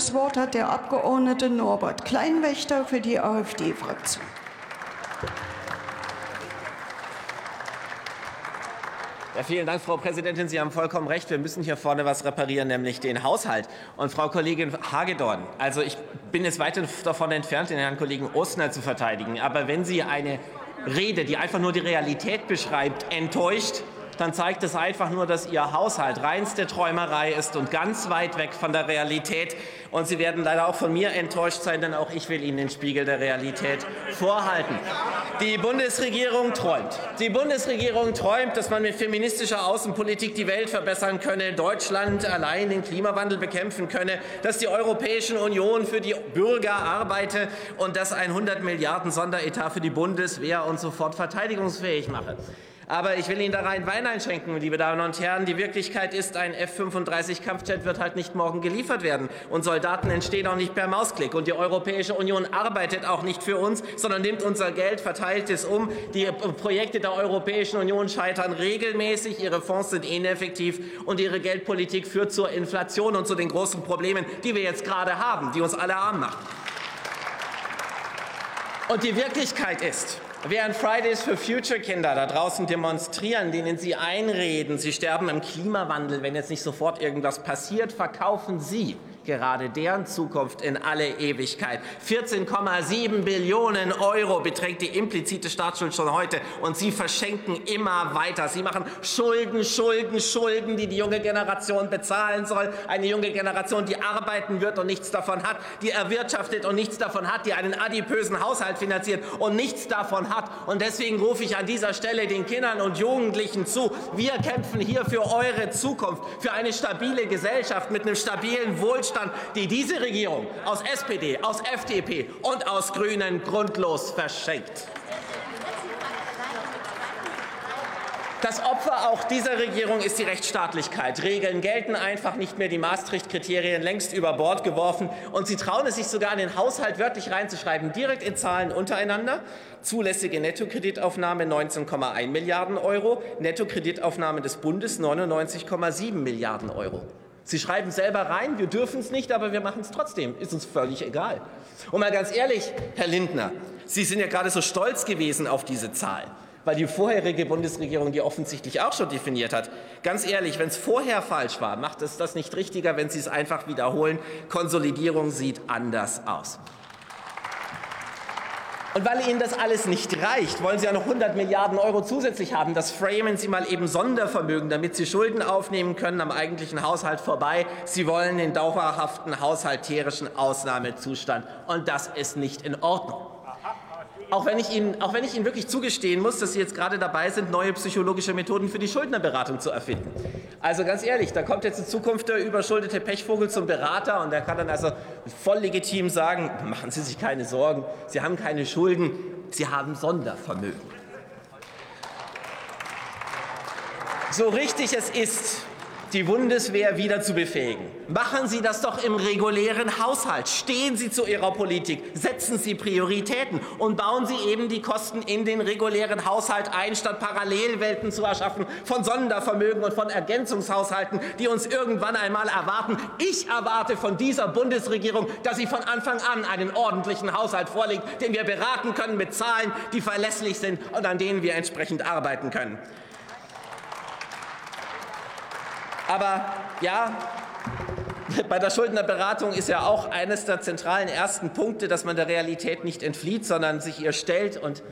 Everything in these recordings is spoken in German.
Das Wort hat der Abgeordnete Norbert Kleinwächter für die AfD-Fraktion. Ja, vielen Dank, Frau Präsidentin. Sie haben vollkommen recht. Wir müssen hier vorne was reparieren, nämlich den Haushalt. Und Frau Kollegin Hagedorn, also ich bin jetzt weit davon entfernt, den Herrn Kollegen Ostner zu verteidigen. Aber wenn Sie eine Rede, die einfach nur die Realität beschreibt, enttäuscht, dann zeigt es einfach nur, dass Ihr Haushalt reinste Träumerei ist und ganz weit weg von der Realität. Und Sie werden leider auch von mir enttäuscht sein, denn auch ich will Ihnen den Spiegel der Realität vorhalten. Die Bundesregierung träumt. Die Bundesregierung träumt, dass man mit feministischer Außenpolitik die Welt verbessern könne, Deutschland allein den Klimawandel bekämpfen könne, dass die Europäische Union für die Bürger arbeite und dass ein 100 Milliarden Sonderetat für die Bundeswehr und sofort verteidigungsfähig mache. Aber ich will Ihnen da rein Wein einschenken, liebe Damen und Herren. Die Wirklichkeit ist, ein F-35-Kampfjet wird halt nicht morgen geliefert werden. Und Soldaten entstehen auch nicht per Mausklick. Und die Europäische Union arbeitet auch nicht für uns, sondern nimmt unser Geld, verteilt es um. Die Projekte der Europäischen Union scheitern regelmäßig. Ihre Fonds sind ineffektiv. Und ihre Geldpolitik führt zur Inflation und zu den großen Problemen, die wir jetzt gerade haben, die uns alle arm machen. Und die Wirklichkeit ist, Während Fridays for Future Kinder da draußen demonstrieren, denen sie einreden, sie sterben im Klimawandel, wenn jetzt nicht sofort irgendwas passiert, verkaufen sie gerade deren Zukunft in alle Ewigkeit. 14,7 Billionen Euro beträgt die implizite Staatsschuld schon heute und Sie verschenken immer weiter. Sie machen Schulden, Schulden, Schulden, die die junge Generation bezahlen soll. Eine junge Generation, die arbeiten wird und nichts davon hat, die erwirtschaftet und nichts davon hat, die einen adipösen Haushalt finanziert und nichts davon hat. Und deswegen rufe ich an dieser Stelle den Kindern und Jugendlichen zu. Wir kämpfen hier für eure Zukunft, für eine stabile Gesellschaft mit einem stabilen Wohlstand Wohlstand, die diese Regierung aus SPD, aus FDP und aus Grünen grundlos verschenkt. Das Opfer auch dieser Regierung ist die Rechtsstaatlichkeit. Regeln gelten einfach nicht mehr, die Maastricht-Kriterien längst über Bord geworfen. Und sie trauen es sich sogar in den Haushalt wörtlich reinzuschreiben, direkt in Zahlen untereinander. Zulässige Nettokreditaufnahme 19,1 Milliarden Euro, Nettokreditaufnahme des Bundes 99,7 Milliarden Euro. Sie schreiben selber rein, wir dürfen es nicht, aber wir machen es trotzdem. Ist uns völlig egal. Und mal ganz ehrlich, Herr Lindner, Sie sind ja gerade so stolz gewesen auf diese Zahl, weil die vorherige Bundesregierung die offensichtlich auch schon definiert hat. Ganz ehrlich, wenn es vorher falsch war, macht es das nicht richtiger, wenn Sie es einfach wiederholen. Konsolidierung sieht anders aus. Und weil Ihnen das alles nicht reicht, wollen Sie ja noch 100 Milliarden Euro zusätzlich haben. Das framen Sie mal eben Sondervermögen, damit Sie Schulden aufnehmen können am eigentlichen Haushalt vorbei. Sie wollen den dauerhaften haushalterischen Ausnahmezustand. Und das ist nicht in Ordnung auch wenn, ich Ihnen, auch wenn ich Ihnen wirklich zugestehen muss, dass Sie jetzt gerade dabei sind, neue psychologische Methoden für die Schuldnerberatung zu erfinden. Also ganz ehrlich, da kommt jetzt in Zukunft der überschuldete Pechvogel zum Berater und der kann dann also voll legitim sagen, machen Sie sich keine Sorgen, Sie haben keine Schulden, Sie haben Sondervermögen. So richtig es ist, die Bundeswehr wieder zu befähigen. Machen Sie das doch im regulären Haushalt. Stehen Sie zu Ihrer Politik, setzen Sie Prioritäten und bauen Sie eben die Kosten in den regulären Haushalt ein, statt Parallelwelten zu erschaffen von Sondervermögen und von Ergänzungshaushalten, die uns irgendwann einmal erwarten. Ich erwarte von dieser Bundesregierung, dass sie von Anfang an einen ordentlichen Haushalt vorlegt, den wir beraten können mit Zahlen, die verlässlich sind und an denen wir entsprechend arbeiten können. Aber ja, bei der Schuldnerberatung ist ja auch eines der zentralen ersten Punkte, dass man der Realität nicht entflieht, sondern sich ihr stellt und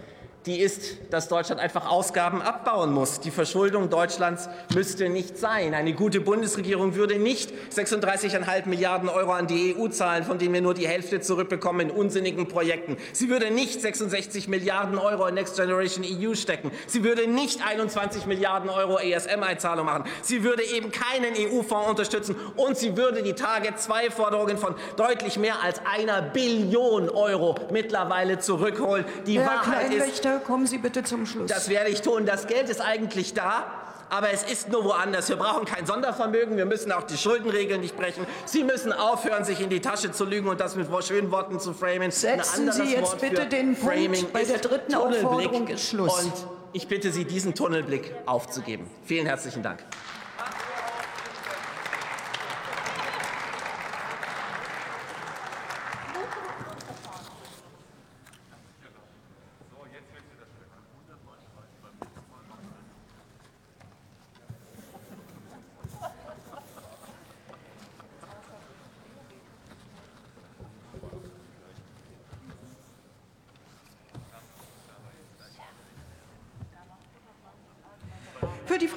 die ist, dass Deutschland einfach Ausgaben abbauen muss. Die Verschuldung Deutschlands müsste nicht sein. Eine gute Bundesregierung würde nicht 36,5 Milliarden Euro an die EU zahlen, von denen wir nur die Hälfte zurückbekommen in unsinnigen Projekten. Sie würde nicht 66 Milliarden Euro in Next Generation EU stecken. Sie würde nicht 21 Milliarden Euro ESM-Einzahlung machen. Sie würde eben keinen EU-Fonds unterstützen und sie würde die Target-2-Forderungen von deutlich mehr als einer Billion Euro mittlerweile zurückholen. Die Herr Wahrheit ist, kommen Sie bitte zum Schluss. das werde ich tun. Das Geld ist eigentlich da. Aber es ist nur woanders. Wir brauchen kein Sondervermögen. Wir müssen auch die Schuldenregeln nicht brechen. Sie müssen aufhören, sich in die Tasche zu lügen und das mit schönen Worten zu framen. Setzen Sie jetzt Wort bitte den Framing Punkt. Bei der dritten Tunnelblick. Aufforderung ist Schluss. Und ich bitte Sie, diesen Tunnelblick aufzugeben. Vielen herzlichen Dank. Für die